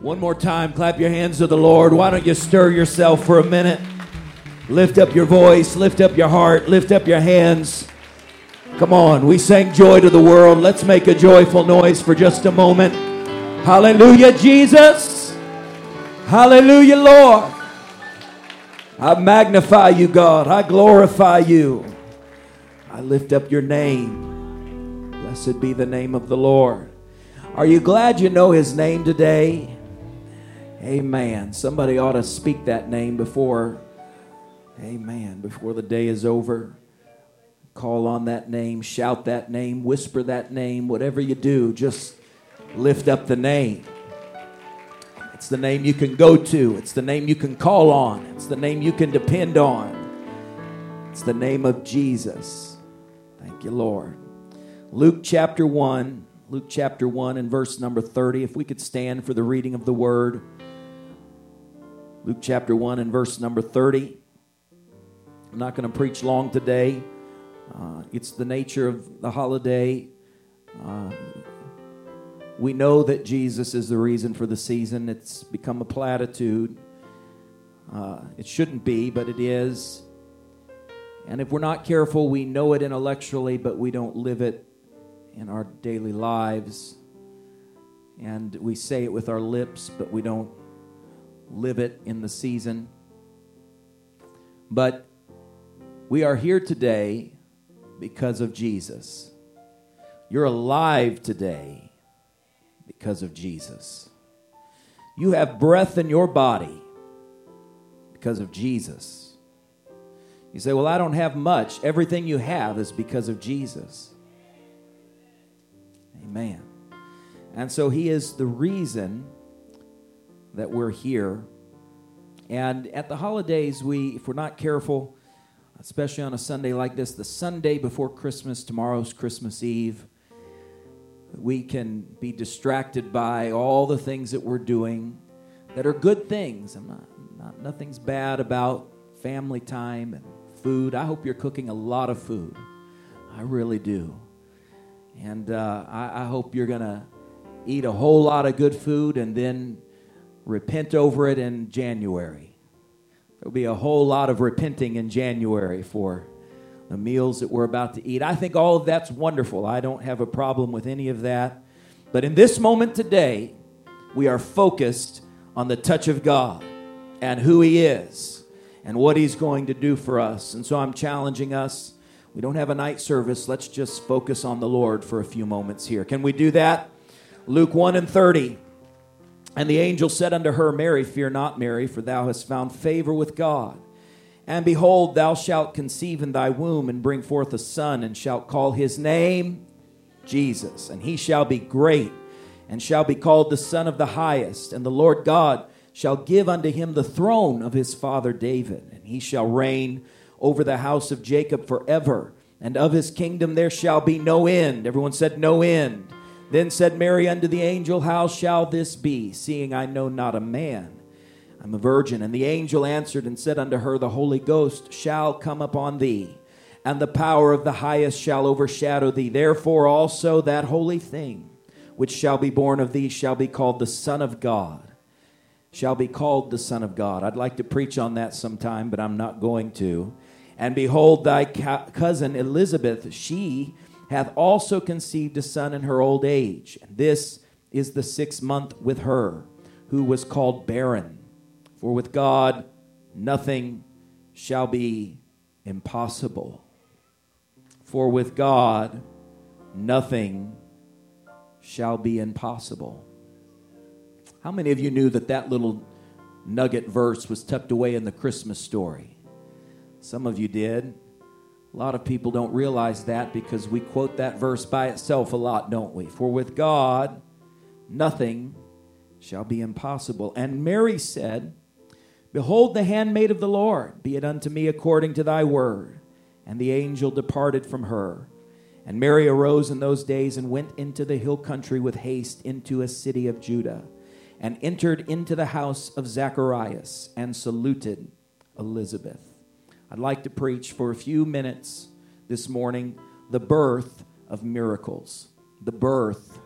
One more time, clap your hands to the Lord. Why don't you stir yourself for a minute? Lift up your voice, lift up your heart, lift up your hands. Come on, we sang joy to the world. Let's make a joyful noise for just a moment. Hallelujah, Jesus. Hallelujah, Lord. I magnify you, God. I glorify you. I lift up your name. Blessed be the name of the Lord. Are you glad you know his name today? Amen. Somebody ought to speak that name before, amen, before the day is over. Call on that name, shout that name, whisper that name, whatever you do, just lift up the name. It's the name you can go to, it's the name you can call on, it's the name you can depend on. It's the name of Jesus. Thank you, Lord. Luke chapter 1, Luke chapter 1 and verse number 30. If we could stand for the reading of the word. Luke chapter 1 and verse number 30. I'm not going to preach long today. Uh, it's the nature of the holiday. Uh, we know that Jesus is the reason for the season. It's become a platitude. Uh, it shouldn't be, but it is. And if we're not careful, we know it intellectually, but we don't live it in our daily lives. And we say it with our lips, but we don't live it in the season. But we are here today because of Jesus. You're alive today because of Jesus. You have breath in your body because of Jesus. You say, Well, I don't have much. Everything you have is because of Jesus. Amen. And so He is the reason that we're here. And at the holidays, we, if we're not careful, especially on a Sunday like this, the Sunday before Christmas, tomorrow's Christmas Eve, we can be distracted by all the things that we're doing that are good things. I'm not, not nothing's bad about family time and food. I hope you're cooking a lot of food. I really do. And uh, I, I hope you're going to eat a whole lot of good food and then repent over it in January. There'll be a whole lot of repenting in January for the meals that we're about to eat. I think all of that's wonderful. I don't have a problem with any of that. But in this moment today, we are focused on the touch of God and who He is and what He's going to do for us. And so I'm challenging us. We don't have a night service. Let's just focus on the Lord for a few moments here. Can we do that? Luke 1 and 30. And the angel said unto her, Mary, fear not, Mary, for thou hast found favor with God. And behold, thou shalt conceive in thy womb and bring forth a son, and shalt call his name Jesus. And he shall be great, and shall be called the Son of the Highest. And the Lord God shall give unto him the throne of his father David, and he shall reign over the house of Jacob forever. And of his kingdom there shall be no end. Everyone said, No end then said Mary unto the angel, How shall this be, seeing I know not a man? I'm a virgin. And the angel answered and said unto her, The Holy Ghost shall come upon thee, and the power of the highest shall overshadow thee. Therefore also that holy thing which shall be born of thee shall be called the Son of God. Shall be called the Son of God. I'd like to preach on that sometime, but I'm not going to. And behold, thy cousin Elizabeth, she hath also conceived a son in her old age. And this is the sixth month with her, who was called barren. For with God nothing shall be impossible. For with God nothing shall be impossible. How many of you knew that that little nugget verse was tucked away in the Christmas story? Some of you did. A lot of people don't realize that because we quote that verse by itself a lot, don't we? For with God, nothing shall be impossible. And Mary said, Behold the handmaid of the Lord, be it unto me according to thy word. And the angel departed from her. And Mary arose in those days and went into the hill country with haste into a city of Judah, and entered into the house of Zacharias, and saluted Elizabeth. I'd like to preach for a few minutes this morning the birth of miracles. The birth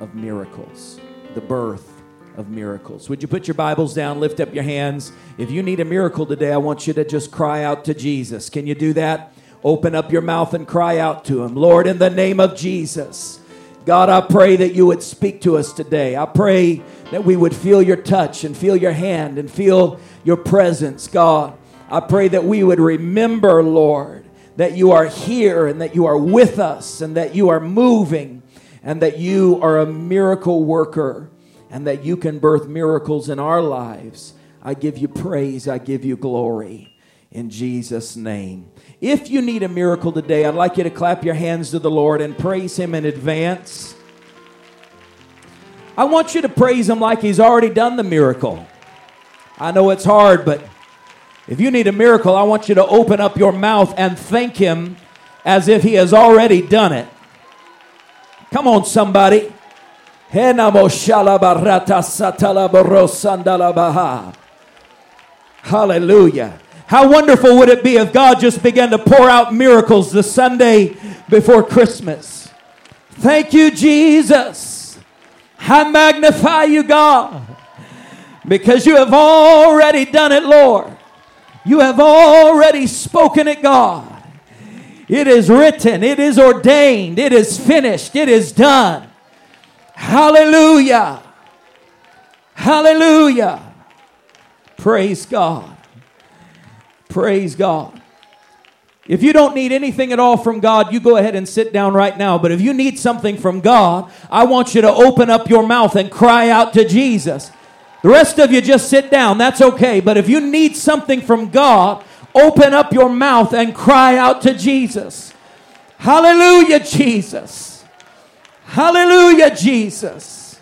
of miracles. The birth of miracles. Would you put your Bibles down, lift up your hands? If you need a miracle today, I want you to just cry out to Jesus. Can you do that? Open up your mouth and cry out to Him. Lord, in the name of Jesus, God, I pray that you would speak to us today. I pray that we would feel your touch and feel your hand and feel your presence, God. I pray that we would remember, Lord, that you are here and that you are with us and that you are moving and that you are a miracle worker and that you can birth miracles in our lives. I give you praise, I give you glory in Jesus' name. If you need a miracle today, I'd like you to clap your hands to the Lord and praise Him in advance. I want you to praise Him like He's already done the miracle. I know it's hard, but if you need a miracle, I want you to open up your mouth and thank Him as if He has already done it. Come on, somebody. Hallelujah. How wonderful would it be if God just began to pour out miracles the Sunday before Christmas? Thank you, Jesus. I magnify you, God, because you have already done it, Lord. You have already spoken it, God. It is written, it is ordained, it is finished, it is done. Hallelujah. Hallelujah. Praise God. Praise God. If you don't need anything at all from God, you go ahead and sit down right now. But if you need something from God, I want you to open up your mouth and cry out to Jesus. The rest of you just sit down. That's okay. But if you need something from God, open up your mouth and cry out to Jesus. Hallelujah, Jesus. Hallelujah, Jesus.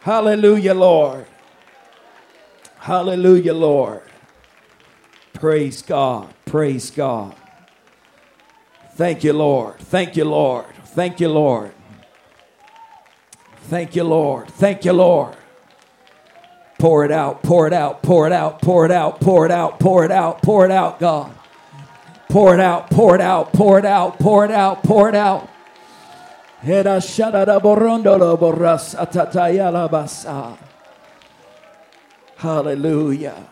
Hallelujah, Lord. Hallelujah, Lord. Praise God. Praise God. Thank you, Lord. Thank you, Lord. Thank you, Lord. Thank you, Lord. Thank you, Lord. Pour it out, pour it out, pour it out, pour it out, pour it out, pour it out, pour it out, God. Pour it out, pour it out, pour it out, pour it out, pour it out. Hallelujah.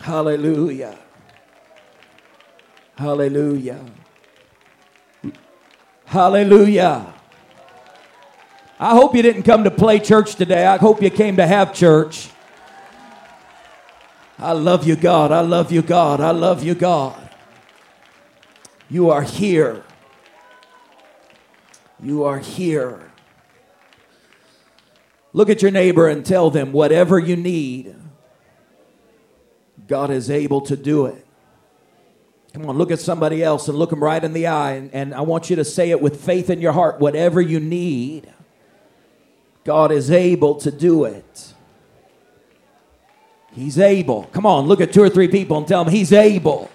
Hallelujah. Hallelujah. Hallelujah. I hope you didn't come to play church today. I hope you came to have church. I love you, God. I love you, God. I love you, God. You are here. You are here. Look at your neighbor and tell them whatever you need God is able to do it. Come on, look at somebody else and look them right in the eye. And, and I want you to say it with faith in your heart. Whatever you need, God is able to do it. He's able. Come on, look at two or three people and tell them He's able.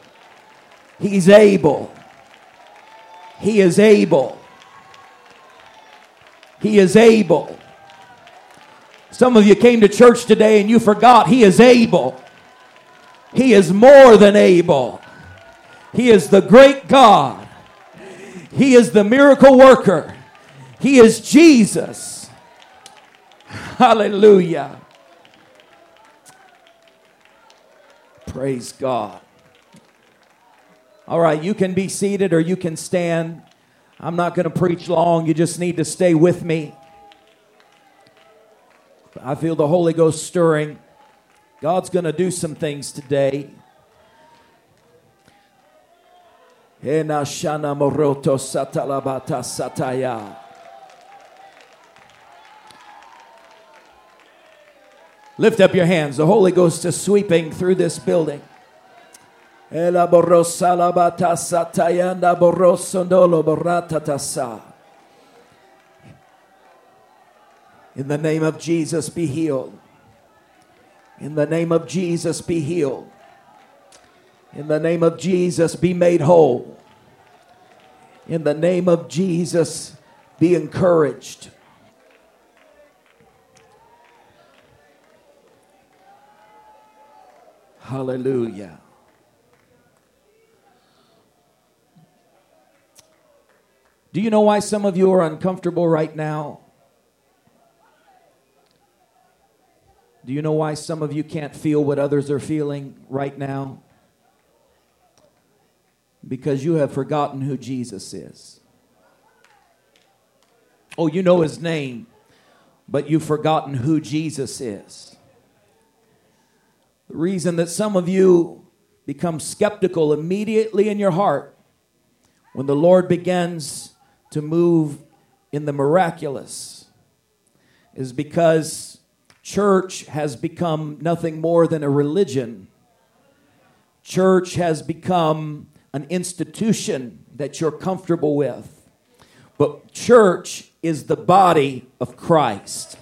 He's able. He is able. He is able. Some of you came to church today and you forgot He is able. He is more than able. He is the great God. He is the miracle worker. He is Jesus. Hallelujah. Praise God. All right, you can be seated or you can stand. I'm not going to preach long. You just need to stay with me. I feel the Holy Ghost stirring. God's going to do some things today. moroto satalabata sataya. Lift up your hands. The Holy Ghost is sweeping through this building. In the name of Jesus, be healed. In the name of Jesus, be healed. In the name of Jesus, be made whole. In the name of Jesus, be encouraged. Hallelujah. Do you know why some of you are uncomfortable right now? Do you know why some of you can't feel what others are feeling right now? Because you have forgotten who Jesus is. Oh, you know his name, but you've forgotten who Jesus is. The reason that some of you become skeptical immediately in your heart when the Lord begins to move in the miraculous is because church has become nothing more than a religion. Church has become an institution that you're comfortable with. But church is the body of Christ.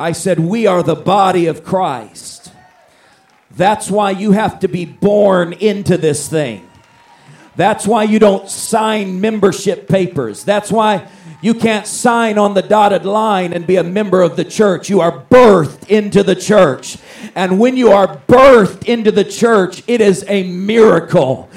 I said, We are the body of Christ. That's why you have to be born into this thing. That's why you don't sign membership papers. That's why you can't sign on the dotted line and be a member of the church. You are birthed into the church. And when you are birthed into the church, it is a miracle.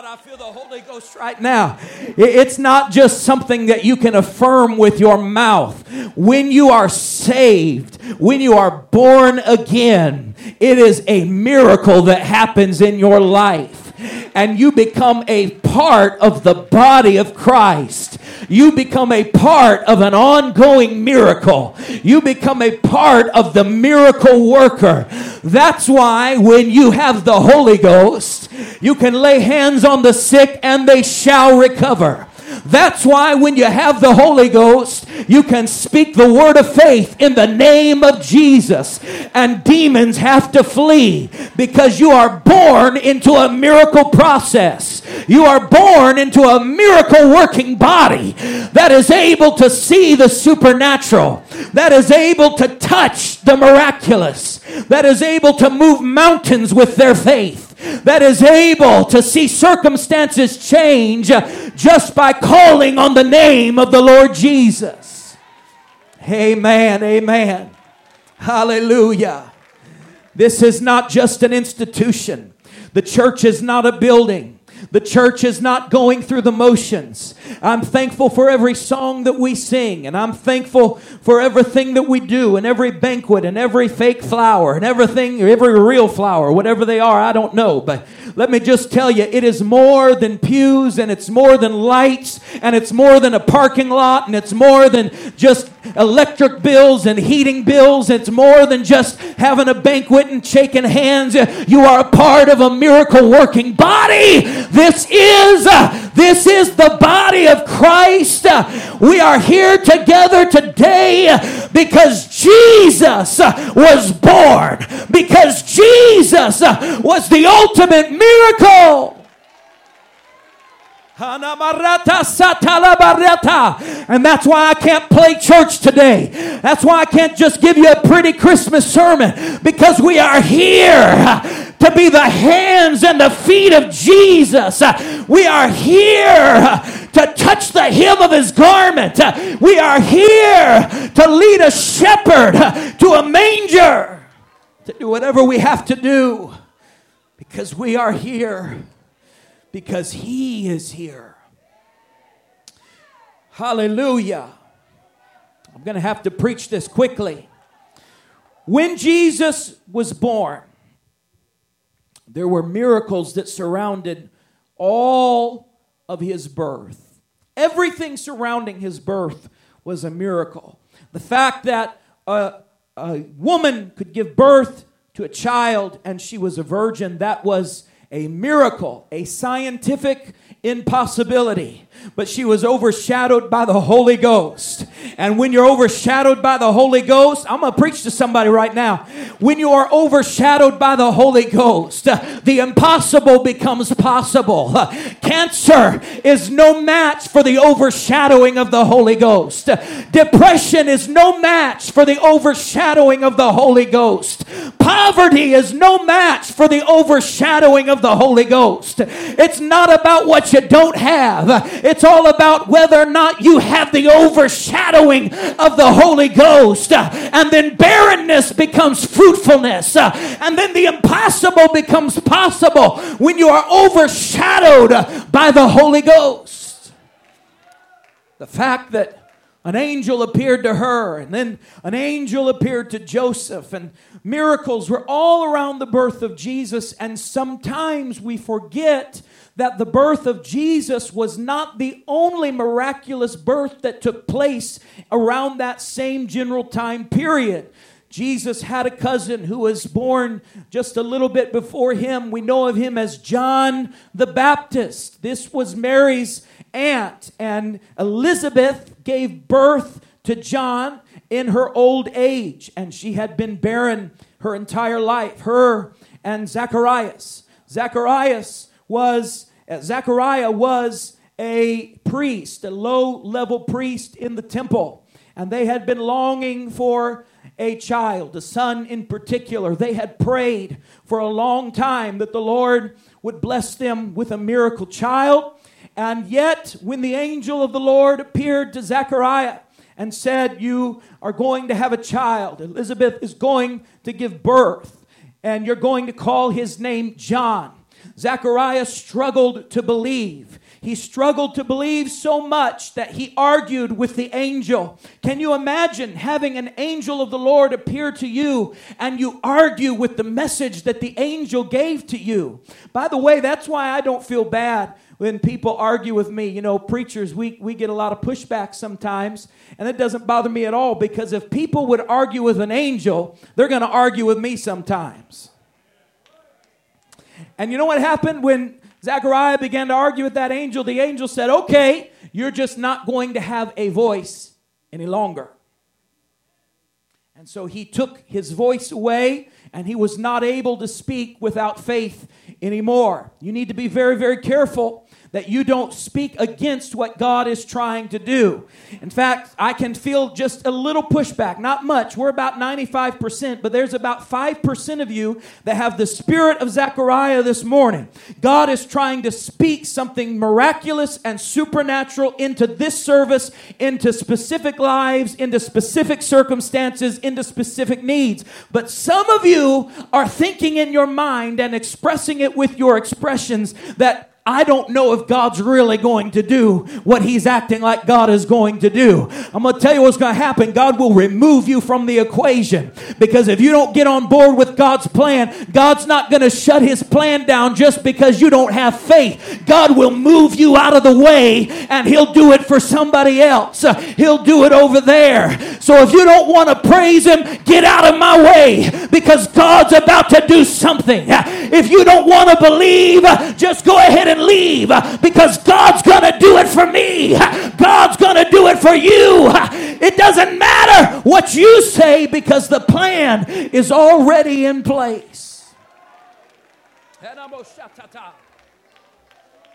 God, I feel the Holy Ghost right now. It's not just something that you can affirm with your mouth. When you are saved, when you are born again, it is a miracle that happens in your life and you become a part of the body of Christ. You become a part of an ongoing miracle. You become a part of the miracle worker. That's why when you have the Holy Ghost, you can lay hands on the sick and they shall recover. That's why when you have the Holy Ghost, you can speak the word of faith in the name of Jesus, and demons have to flee because you are born into a miracle process. You are born into a miracle working body that is able to see the supernatural, that is able to touch the miraculous, that is able to move mountains with their faith that is able to see circumstances change just by calling on the name of the Lord Jesus. Amen. Amen. Hallelujah. This is not just an institution. The church is not a building. The church is not going through the motions. I'm thankful for every song that we sing, and I'm thankful for everything that we do, and every banquet, and every fake flower, and everything, every real flower, whatever they are, I don't know. But let me just tell you, it is more than pews, and it's more than lights, and it's more than a parking lot, and it's more than just electric bills and heating bills. It's more than just having a banquet and shaking hands. You are a part of a miracle working body. This is uh, this is the body of Christ. Uh, we are here together today uh, because Jesus was born. Because Jesus was the ultimate miracle. And that's why I can't play church today. That's why I can't just give you a pretty Christmas sermon because we are here to be the hands and the feet of Jesus. We are here to touch the hem of his garment. We are here to lead a shepherd to a manger, to do whatever we have to do because we are here because He is here. Hallelujah. I'm going to have to preach this quickly. When Jesus was born, there were miracles that surrounded all of his birth. Everything surrounding his birth was a miracle. The fact that a, a woman could give birth to a child and she was a virgin, that was a miracle, a scientific impossibility, but she was overshadowed by the Holy Ghost. And when you're overshadowed by the Holy Ghost, I'm going to preach to somebody right now. When you are overshadowed by the Holy Ghost, the impossible becomes possible. Cancer is no match for the overshadowing of the Holy Ghost. Depression is no match for the overshadowing of the Holy Ghost. Poverty is no match for the overshadowing of the Holy Ghost. It's not about what you don't have. It's all about whether or not you have the overshadowing of the Holy Ghost. And then barrenness becomes fruitfulness. And then the impossible becomes possible when you are overshadowed by the Holy Ghost. The fact that an angel appeared to her, and then an angel appeared to Joseph, and miracles were all around the birth of Jesus. And sometimes we forget that the birth of Jesus was not the only miraculous birth that took place around that same general time period. Jesus had a cousin who was born just a little bit before him. We know of him as John the Baptist. This was Mary's aunt, and Elizabeth gave birth to John in her old age, and she had been barren her entire life. Her and Zacharias. Zacharias was Uh, Zachariah was a priest, a low level priest in the temple, and they had been longing for a child, a son in particular. They had prayed for a long time that the Lord would bless them with a miracle child. And yet, when the angel of the Lord appeared to Zechariah and said, You are going to have a child, Elizabeth is going to give birth, and you're going to call his name John. Zechariah struggled to believe. He struggled to believe so much that he argued with the angel. Can you imagine having an angel of the Lord appear to you and you argue with the message that the angel gave to you? By the way, that's why I don't feel bad when people argue with me. You know, preachers, we, we get a lot of pushback sometimes, and it doesn't bother me at all because if people would argue with an angel, they're going to argue with me sometimes. And you know what happened when Zechariah began to argue with that angel? The angel said, Okay, you're just not going to have a voice any longer. And so he took his voice away and he was not able to speak without faith anymore. You need to be very, very careful that you don't speak against what God is trying to do. In fact, I can feel just a little pushback, not much. We're about 95%, but there's about 5% of you that have the spirit of Zechariah this morning. God is trying to speak something miraculous and supernatural into this service, into specific lives, into specific circumstances, into specific needs. But some of you are thinking in your mind and expressing it with your expressions that I don't know if God's really going to do what he's acting like God is going to do. I'm going to tell you what's going to happen. God will remove you from the equation because if you don't get on board with God's plan, God's not going to shut his plan down just because you don't have faith. God will move you out of the way and he'll do it for somebody else. He'll do it over there. So if you don't want to praise him, get out of my way because God's about to do something. If you don't want to believe, just go ahead and leave because God's going to do it for me. God's going to do it for you. It doesn't matter what you say because the plan is already in place.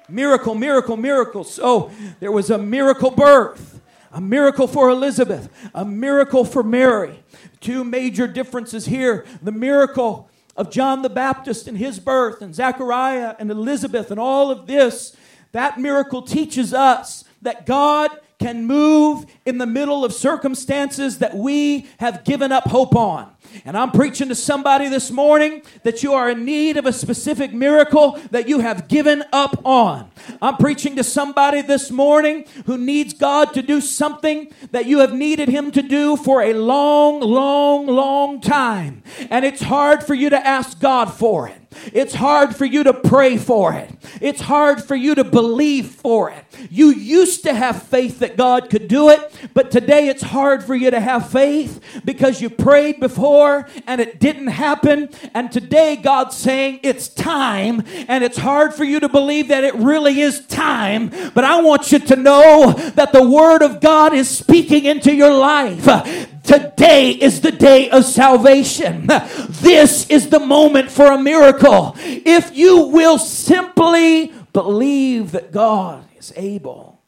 Miracle, miracle, miracle. So oh, there was a miracle birth, a miracle for Elizabeth, a miracle for Mary. Two major differences here. The miracle of John the Baptist and his birth, and Zechariah and Elizabeth, and all of this, that miracle teaches us that God can move in the middle of circumstances that we have given up hope on. And I'm preaching to somebody this morning that you are in need of a specific miracle that you have given up on. I'm preaching to somebody this morning who needs God to do something that you have needed Him to do for a long, long, long time. And it's hard for you to ask God for it. It's hard for you to pray for it. It's hard for you to believe for it. You used to have faith that God could do it, but today it's hard for you to have faith because you prayed before and it didn't happen. And today God's saying it's time, and it's hard for you to believe that it really is time. But I want you to know that the Word of God is speaking into your life. Today is the day of salvation. This is the moment for a miracle. If you will simply believe that God is able.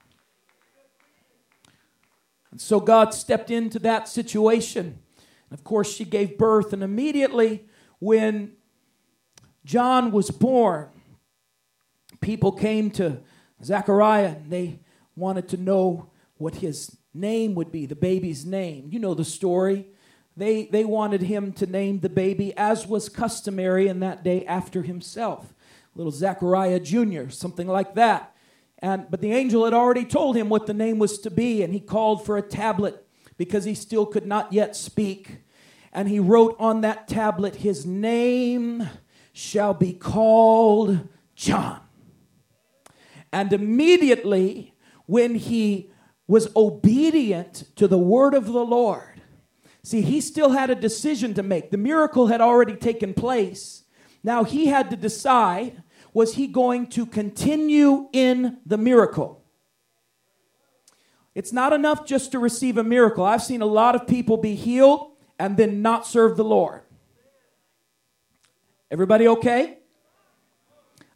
And so God stepped into that situation. And of course, she gave birth, and immediately when John was born, people came to Zechariah and they wanted to know what his name would be, the baby's name. You know the story. They, they wanted him to name the baby, as was customary in that day, after himself. Little Zechariah Jr., something like that. And, but the angel had already told him what the name was to be, and he called for a tablet because he still could not yet speak. And he wrote on that tablet, His name shall be called John. And immediately, when he was obedient to the word of the Lord, see, he still had a decision to make. The miracle had already taken place. Now he had to decide was he going to continue in the miracle? It's not enough just to receive a miracle. I've seen a lot of people be healed and then not serve the Lord. Everybody okay?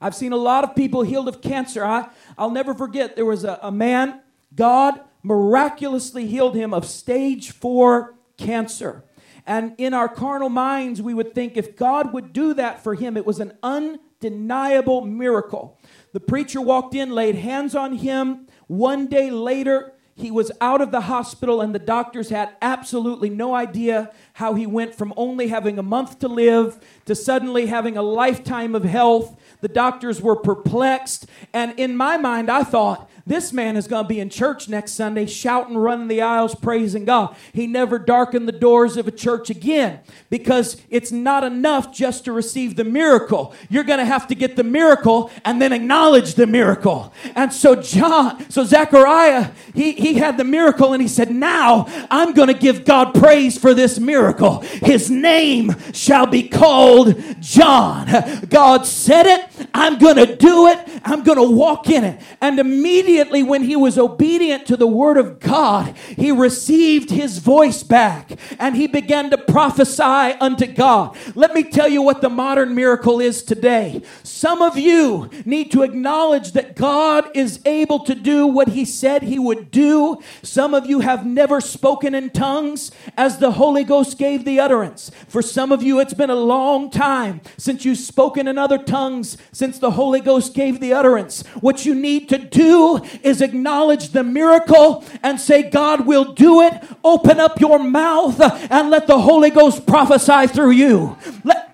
I've seen a lot of people healed of cancer. I, I'll never forget there was a, a man, God miraculously healed him of stage four cancer. And in our carnal minds, we would think if God would do that for him, it was an undeniable miracle. The preacher walked in, laid hands on him. One day later, he was out of the hospital, and the doctors had absolutely no idea how he went from only having a month to live to suddenly having a lifetime of health. The doctors were perplexed. And in my mind, I thought, this man is going to be in church next Sunday, shouting, running the aisles, praising God. He never darkened the doors of a church again because it's not enough just to receive the miracle. You're going to have to get the miracle and then acknowledge the miracle. And so, John, so Zechariah, he, he had the miracle and he said, Now I'm going to give God praise for this miracle. His name shall be called John. God said it. I'm going to do it. I'm going to walk in it. And immediately, when he was obedient to the word of God, he received his voice back and he began to prophesy unto God. Let me tell you what the modern miracle is today. Some of you need to acknowledge that God is able to do what he said he would do. Some of you have never spoken in tongues as the Holy Ghost gave the utterance. For some of you, it's been a long time since you've spoken in other tongues since the Holy Ghost gave the utterance. What you need to do is acknowledge the miracle and say, God will do it. Open up your mouth and let the Holy Ghost prophesy through you. Let,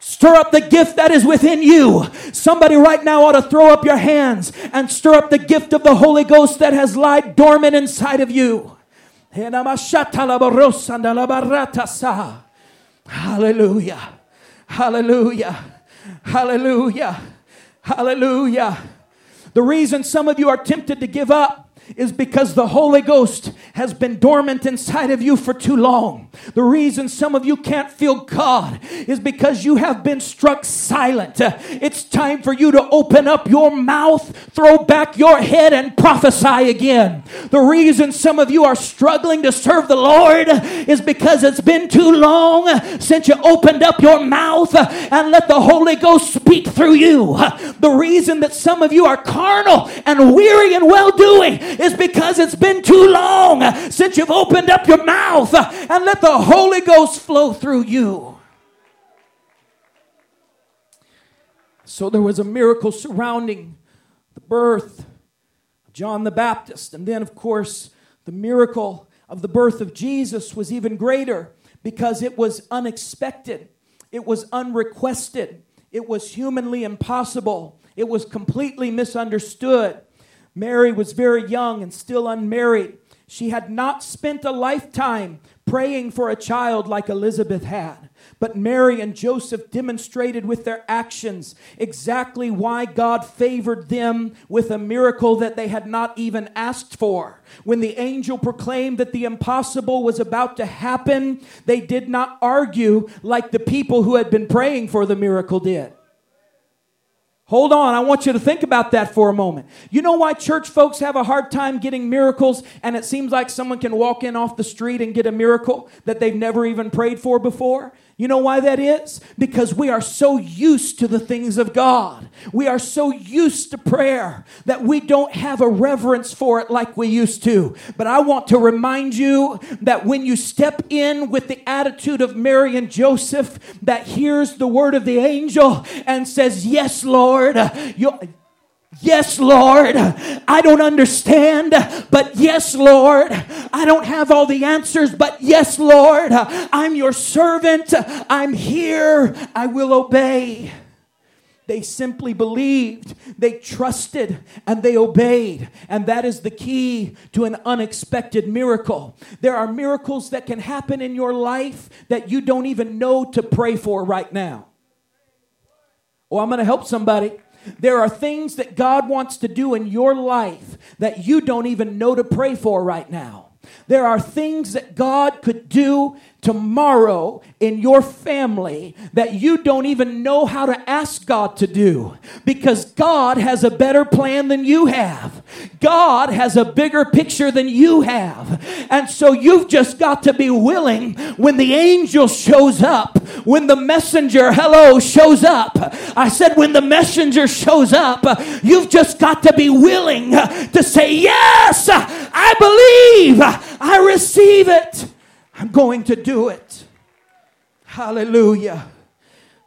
Stir up the gift that is within you. Somebody right now ought to throw up your hands and stir up the gift of the Holy Ghost that has lied dormant inside of you. Hallelujah. Hallelujah. Hallelujah. Hallelujah. The reason some of you are tempted to give up is because the Holy Ghost has been dormant inside of you for too long. The reason some of you can't feel God is because you have been struck silent. It's time for you to open up your mouth, throw back your head, and prophesy again. The reason some of you are struggling to serve the Lord is because it's been too long since you opened up your mouth and let the Holy Ghost speak through you. The reason that some of you are carnal and weary and well doing is because it's been too long since you've opened up your mouth and let the Holy Ghost flow through you. So there was a miracle surrounding the birth of John the Baptist. And then, of course, the miracle of the birth of Jesus was even greater because it was unexpected, it was unrequested, it was humanly impossible, it was completely misunderstood. Mary was very young and still unmarried. She had not spent a lifetime praying for a child like Elizabeth had. But Mary and Joseph demonstrated with their actions exactly why God favored them with a miracle that they had not even asked for. When the angel proclaimed that the impossible was about to happen, they did not argue like the people who had been praying for the miracle did. Hold on, I want you to think about that for a moment. You know why church folks have a hard time getting miracles and it seems like someone can walk in off the street and get a miracle that they've never even prayed for before? You know why that is? Because we are so used to the things of God. We are so used to prayer that we don't have a reverence for it like we used to. But I want to remind you that when you step in with the attitude of Mary and Joseph that hears the word of the angel and says, Yes, Lord, you Yes, Lord, I don't understand, but yes, Lord, I don't have all the answers, but yes, Lord, I'm your servant. I'm here. I will obey. They simply believed, they trusted, and they obeyed. And that is the key to an unexpected miracle. There are miracles that can happen in your life that you don't even know to pray for right now. Oh, I'm going to help somebody. There are things that God wants to do in your life that you don't even know to pray for right now. There are things that God could do tomorrow in your family that you don't even know how to ask God to do because God has a better plan than you have. God has a bigger picture than you have. And so you've just got to be willing when the angel shows up, when the messenger, hello, shows up. I said, when the messenger shows up, you've just got to be willing to say, Yes, I believe, I receive it. I'm going to do it. Hallelujah.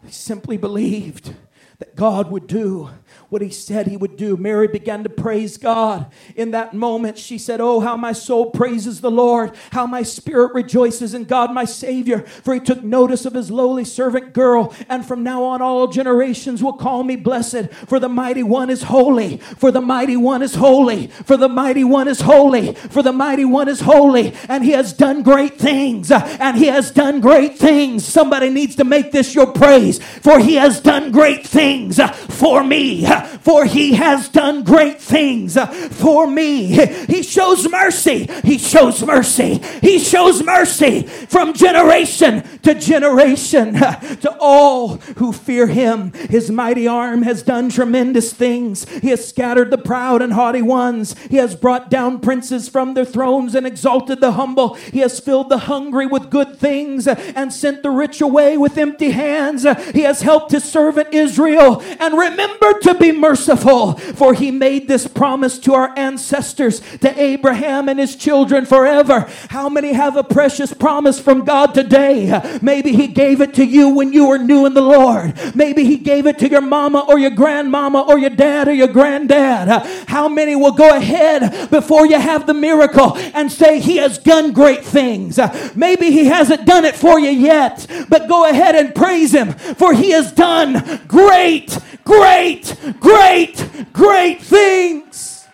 He simply believed that God would do what he said he would do. Mary began to praise God. In that moment, she said, Oh, how my soul praises the Lord, how my spirit rejoices in God, my Savior, for he took notice of his lowly servant girl. And from now on, all generations will call me blessed, for the mighty one is holy, for the mighty one is holy, for the mighty one is holy, for the mighty one is holy, and he has done great things, and he has done great things. Somebody needs to make this your praise, for he has done great things Uh, for me uh, for he has done great things uh, for me. He shows mercy. He shows mercy. He shows mercy from generation to generation to all who fear him. His mighty arm has done tremendous things. He has scattered the proud and haughty ones. He has brought down princes from their thrones and exalted the humble. He has filled the hungry with good things and sent the rich away with empty hands. He has helped his servant Israel and remember to be merciful, for he made this promise to our ancestors, to Abraham and his children forever. How many have a precious promise from God today? Maybe he gave it to you when you were new in the Lord. Maybe he gave it to your mama or your grandmama or your dad or your granddad. How many will go ahead before you have the miracle and say, He has done great things? Maybe He hasn't done it for you yet, but go ahead and praise Him, for He has done great, great, great, great great things.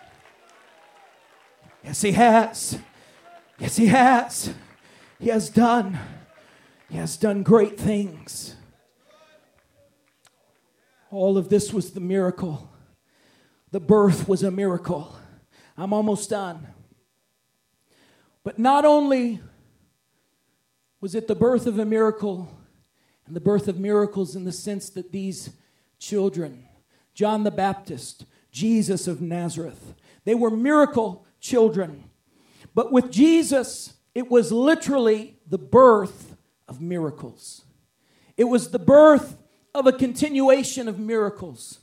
Yes, He has. Yes, He has. He has done. He has done great things. All of this was the miracle. The birth was a miracle. I'm almost done. But not only was it the birth of a miracle, and the birth of miracles in the sense that these children John the Baptist, Jesus of Nazareth. They were miracle children. But with Jesus, it was literally the birth of miracles. It was the birth of a continuation of miracles.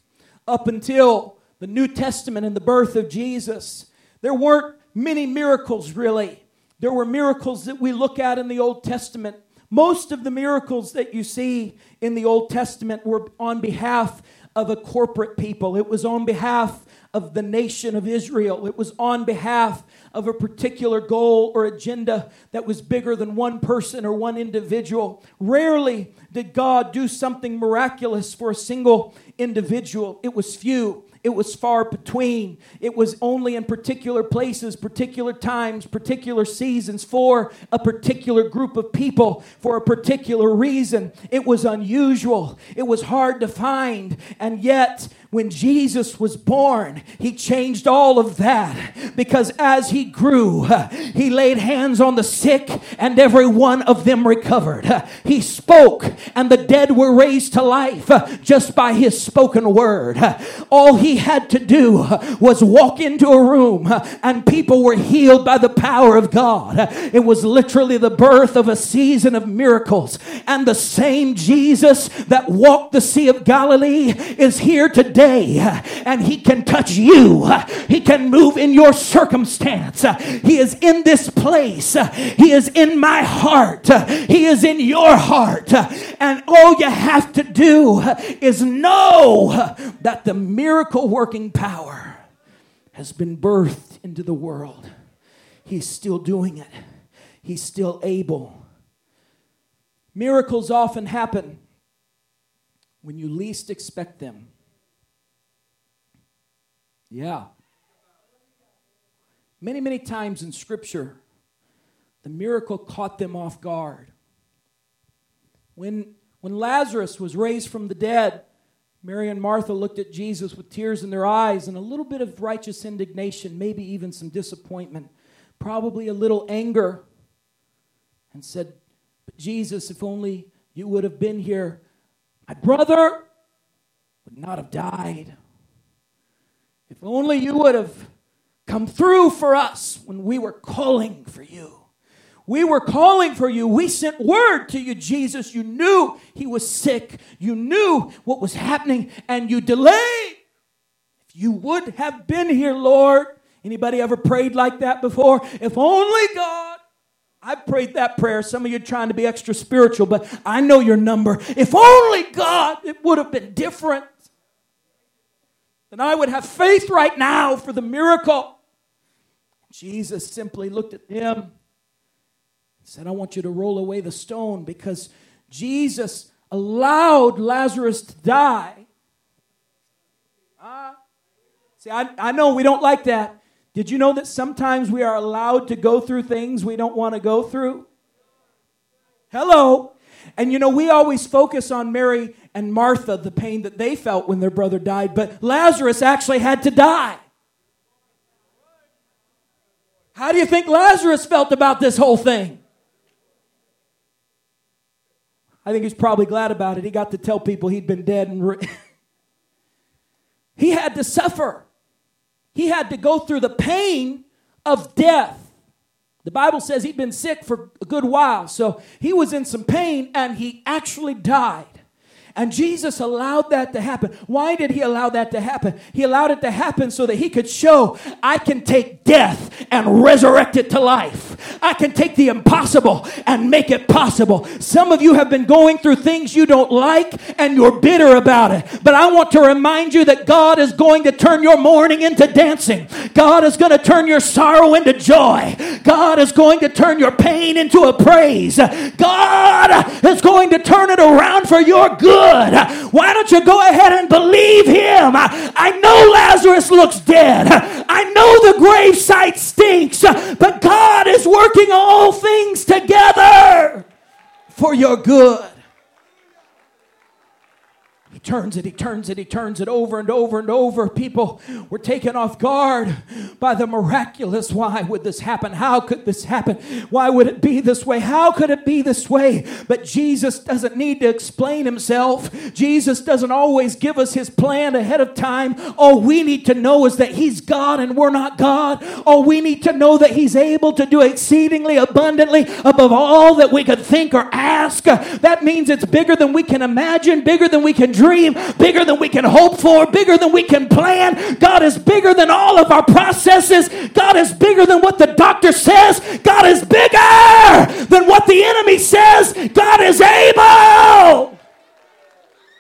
Up until the New Testament and the birth of Jesus, there weren't many miracles really. There were miracles that we look at in the Old Testament. Most of the miracles that you see in the Old Testament were on behalf of a corporate people. It was on behalf of the nation of Israel. It was on behalf of a particular goal or agenda that was bigger than one person or one individual. Rarely did God do something miraculous for a single individual, it was few. It was far between. It was only in particular places, particular times, particular seasons for a particular group of people for a particular reason. It was unusual. It was hard to find. And yet, when Jesus was born, he changed all of that because as he grew, he laid hands on the sick and every one of them recovered. He spoke and the dead were raised to life just by his spoken word. All he had to do was walk into a room and people were healed by the power of God. It was literally the birth of a season of miracles. And the same Jesus that walked the Sea of Galilee is here today today and He can touch you. He can move in your circumstance. He is in this place. He is in my heart. He is in your heart. And all you have to do is know that the miracle working power has been birthed into the world. He's still doing it, He's still able. Miracles often happen when you least expect them. Yeah. Many, many times in Scripture, the miracle caught them off guard. When, when Lazarus was raised from the dead, Mary and Martha looked at Jesus with tears in their eyes and a little bit of righteous indignation, maybe even some disappointment, probably a little anger, and said, But Jesus, if only you would have been here, my brother would not have died. If only you would have come through for us when we were calling for you. We were calling for you. We sent word to you, Jesus. You knew he was sick. You knew what was happening and you delayed. If you would have been here, Lord. Anybody ever prayed like that before? If only God. I prayed that prayer. Some of you are trying to be extra spiritual, but I know your number. If only God, it would have been different. Then I would have faith right now for the miracle. Jesus simply looked at them and said, I want you to roll away the stone because Jesus allowed Lazarus to die. Uh, see, I, I know we don't like that. Did you know that sometimes we are allowed to go through things we don't want to go through? Hello. And you know, we always focus on Mary and Martha, the pain that they felt when their brother died, but Lazarus actually had to die. How do you think Lazarus felt about this whole thing? I think he's probably glad about it. He got to tell people he'd been dead and re- he had to suffer. He had to go through the pain of death. The Bible says he'd been sick for a good while, so he was in some pain and he actually died. And Jesus allowed that to happen. Why did he allow that to happen? He allowed it to happen so that he could show I can take death and resurrect it to life. I can take the impossible and make it possible. Some of you have been going through things you don't like and you're bitter about it. But I want to remind you that God is going to turn your mourning into dancing. God is going to turn your sorrow into joy. God is going to turn your pain into a praise. God is going to turn it around for your good good. Why don't you go ahead and believe him? I know Lazarus looks dead. I know the grave site stinks, but God is working all things together for your good turns it, he turns it, he turns it over and over and over. People were taken off guard by the miraculous. Why would this happen? How could this happen? Why would it be this way? How could it be this way? But Jesus doesn't need to explain himself. Jesus doesn't always give us his plan ahead of time. All we need to know is that he's God and we're not God. All we need to know that he's able to do exceedingly abundantly above all that we could think or ask. That means it's bigger than we can imagine, bigger than we can dream dream, bigger than we can hope for, bigger than we can plan. God is bigger than all of our processes. God is bigger than what the doctor says. God is bigger than what the enemy says. God is able.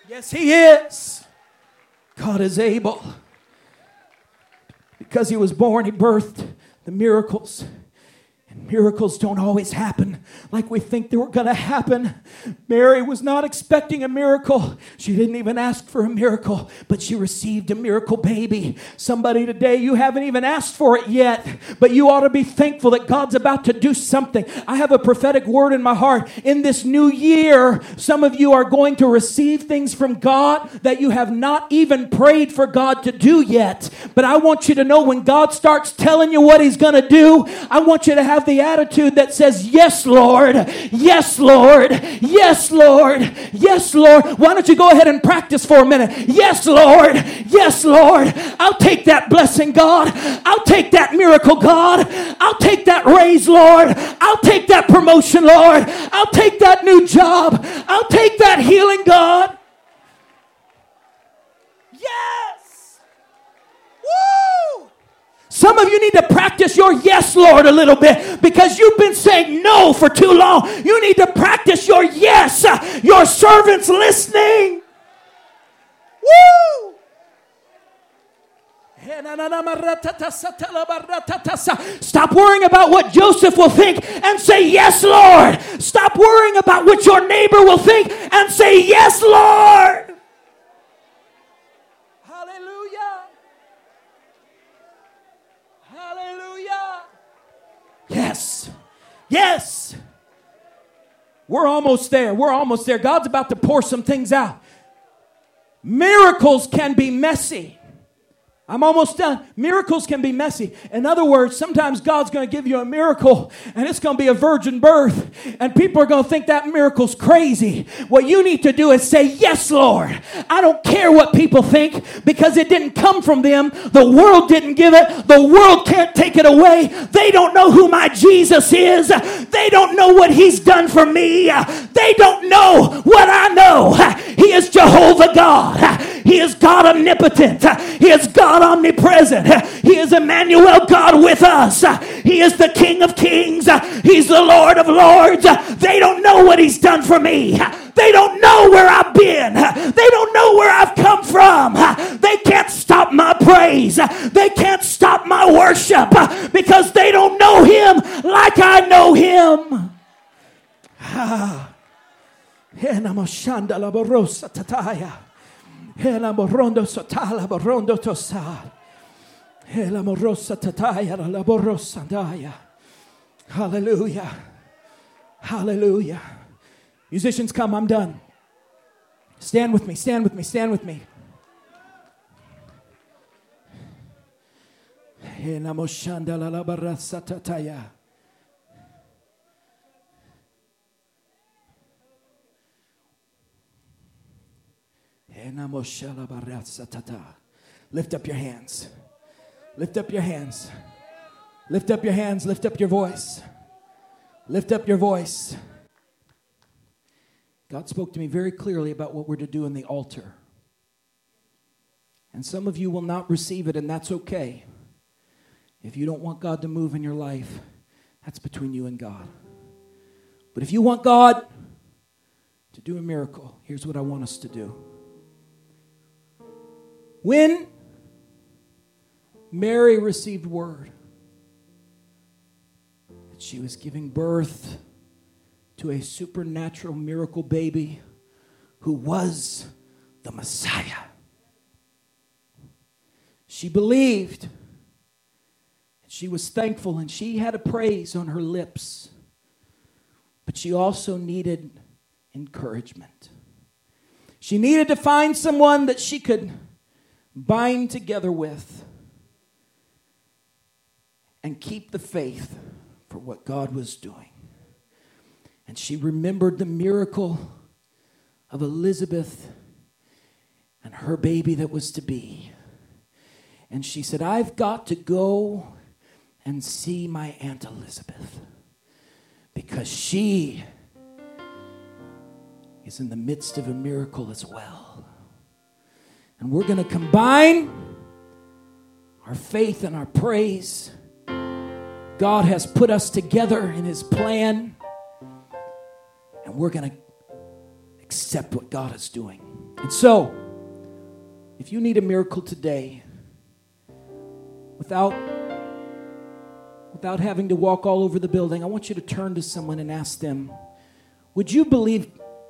Yes, He is. God is able. Because He was born, He birthed the miracles. Miracles don't always happen like we think they were going to happen. Mary was not expecting a miracle. She didn't even ask for a miracle, but she received a miracle baby. Somebody today, you haven't even asked for it yet, but you ought to be thankful that God's about to do something. I have a prophetic word in my heart. In this new year, some of you are going to receive things from God that you have not even prayed for God to do yet. But I want you to know when God starts telling you what He's going to do, I want you to have the attitude that says, Yes, Lord, yes, Lord, yes, Lord, yes, Lord. Why don't you go ahead and practice for a minute? Yes, Lord, yes, Lord. I'll take that blessing, God. I'll take that miracle, God. I'll take that raise, Lord. I'll take that promotion, Lord. I'll take that new job. I'll take that healing, God. Yes. Woo! Some of you need to practice your yes, Lord, a little bit because you've been saying no for too long. You need to practice your yes. Uh, your servant's listening. Stop worrying about what Joseph will think and say, Yes, Lord. Stop worrying about what your neighbor will think and say, Yes, Lord. Yes. Yes. We're almost there. We're almost there. God's about to pour some things out. Miracles can be messy. I'm almost done. Miracles can be messy. In other words, sometimes God's going to give you a miracle and it's going to be a virgin birth, and people are going to think that miracle's crazy. What you need to do is say, Yes, Lord. I don't care what people think because it didn't come from them. The world didn't give it, the world can't take it away. They don't know who my Jesus is, they don't know what He's done for me, they don't know what I know. He is Jehovah God, He is God omnipotent, He is God omnipresent. He is Emmanuel, God with us. He is the King of kings. He's the Lord of lords. They don't know what He's done for me. They don't know where I've been. They don't know where I've come from. They can't stop my praise. They can't stop my worship because they don't know Him like I know Him. Ah. Hallelujah. Hallelujah. Musicians, come. I'm done. Stand with me. Stand with me. Stand with me. Hela moshanda la barasa tataya. Lift up your hands. Lift up your hands. Lift up your hands. Lift up your voice. Lift up your voice. God spoke to me very clearly about what we're to do in the altar. And some of you will not receive it, and that's okay. If you don't want God to move in your life, that's between you and God. But if you want God to do a miracle, here's what I want us to do. When Mary received word that she was giving birth to a supernatural miracle baby who was the Messiah, she believed. She was thankful and she had a praise on her lips. But she also needed encouragement. She needed to find someone that she could bind together with, and keep the faith for what God was doing. And she remembered the miracle of Elizabeth and her baby that was to be. And she said, I've got to go and see my Aunt Elizabeth because she is in the midst of a miracle as well. And we're going to combine our faith and our praise. God has put us together in His plan, and we're going to accept what God is doing. And so, if you need a miracle today, without without having to walk all over the building, I want you to turn to someone and ask them, Would you believe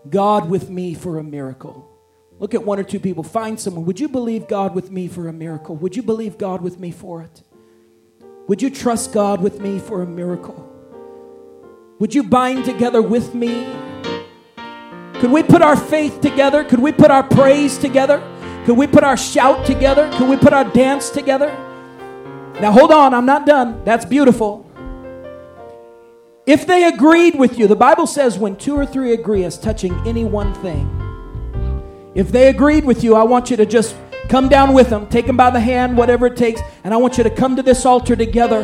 God with me for a miracle? Look at one or two people. Find someone. Would you believe God with me for a miracle? Would you believe God with me for it? Would you trust God with me for a miracle? Would you bind together with me? Could we put our faith together? Could we put our praise together? Could we put our shout together? Could we put our dance together? Now, hold on, I'm not done. That's beautiful. If they agreed with you, the Bible says when two or three agree as touching any one thing, if they agreed with you, I want you to just come down with them, take them by the hand, whatever it takes, and I want you to come to this altar together.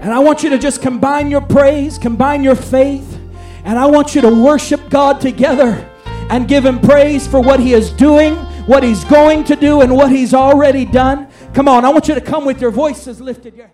And I want you to just combine your praise, combine your faith, and I want you to worship God together and give Him praise for what He is doing, what He's going to do, and what He's already done. Come on, I want you to come with your voices lifted.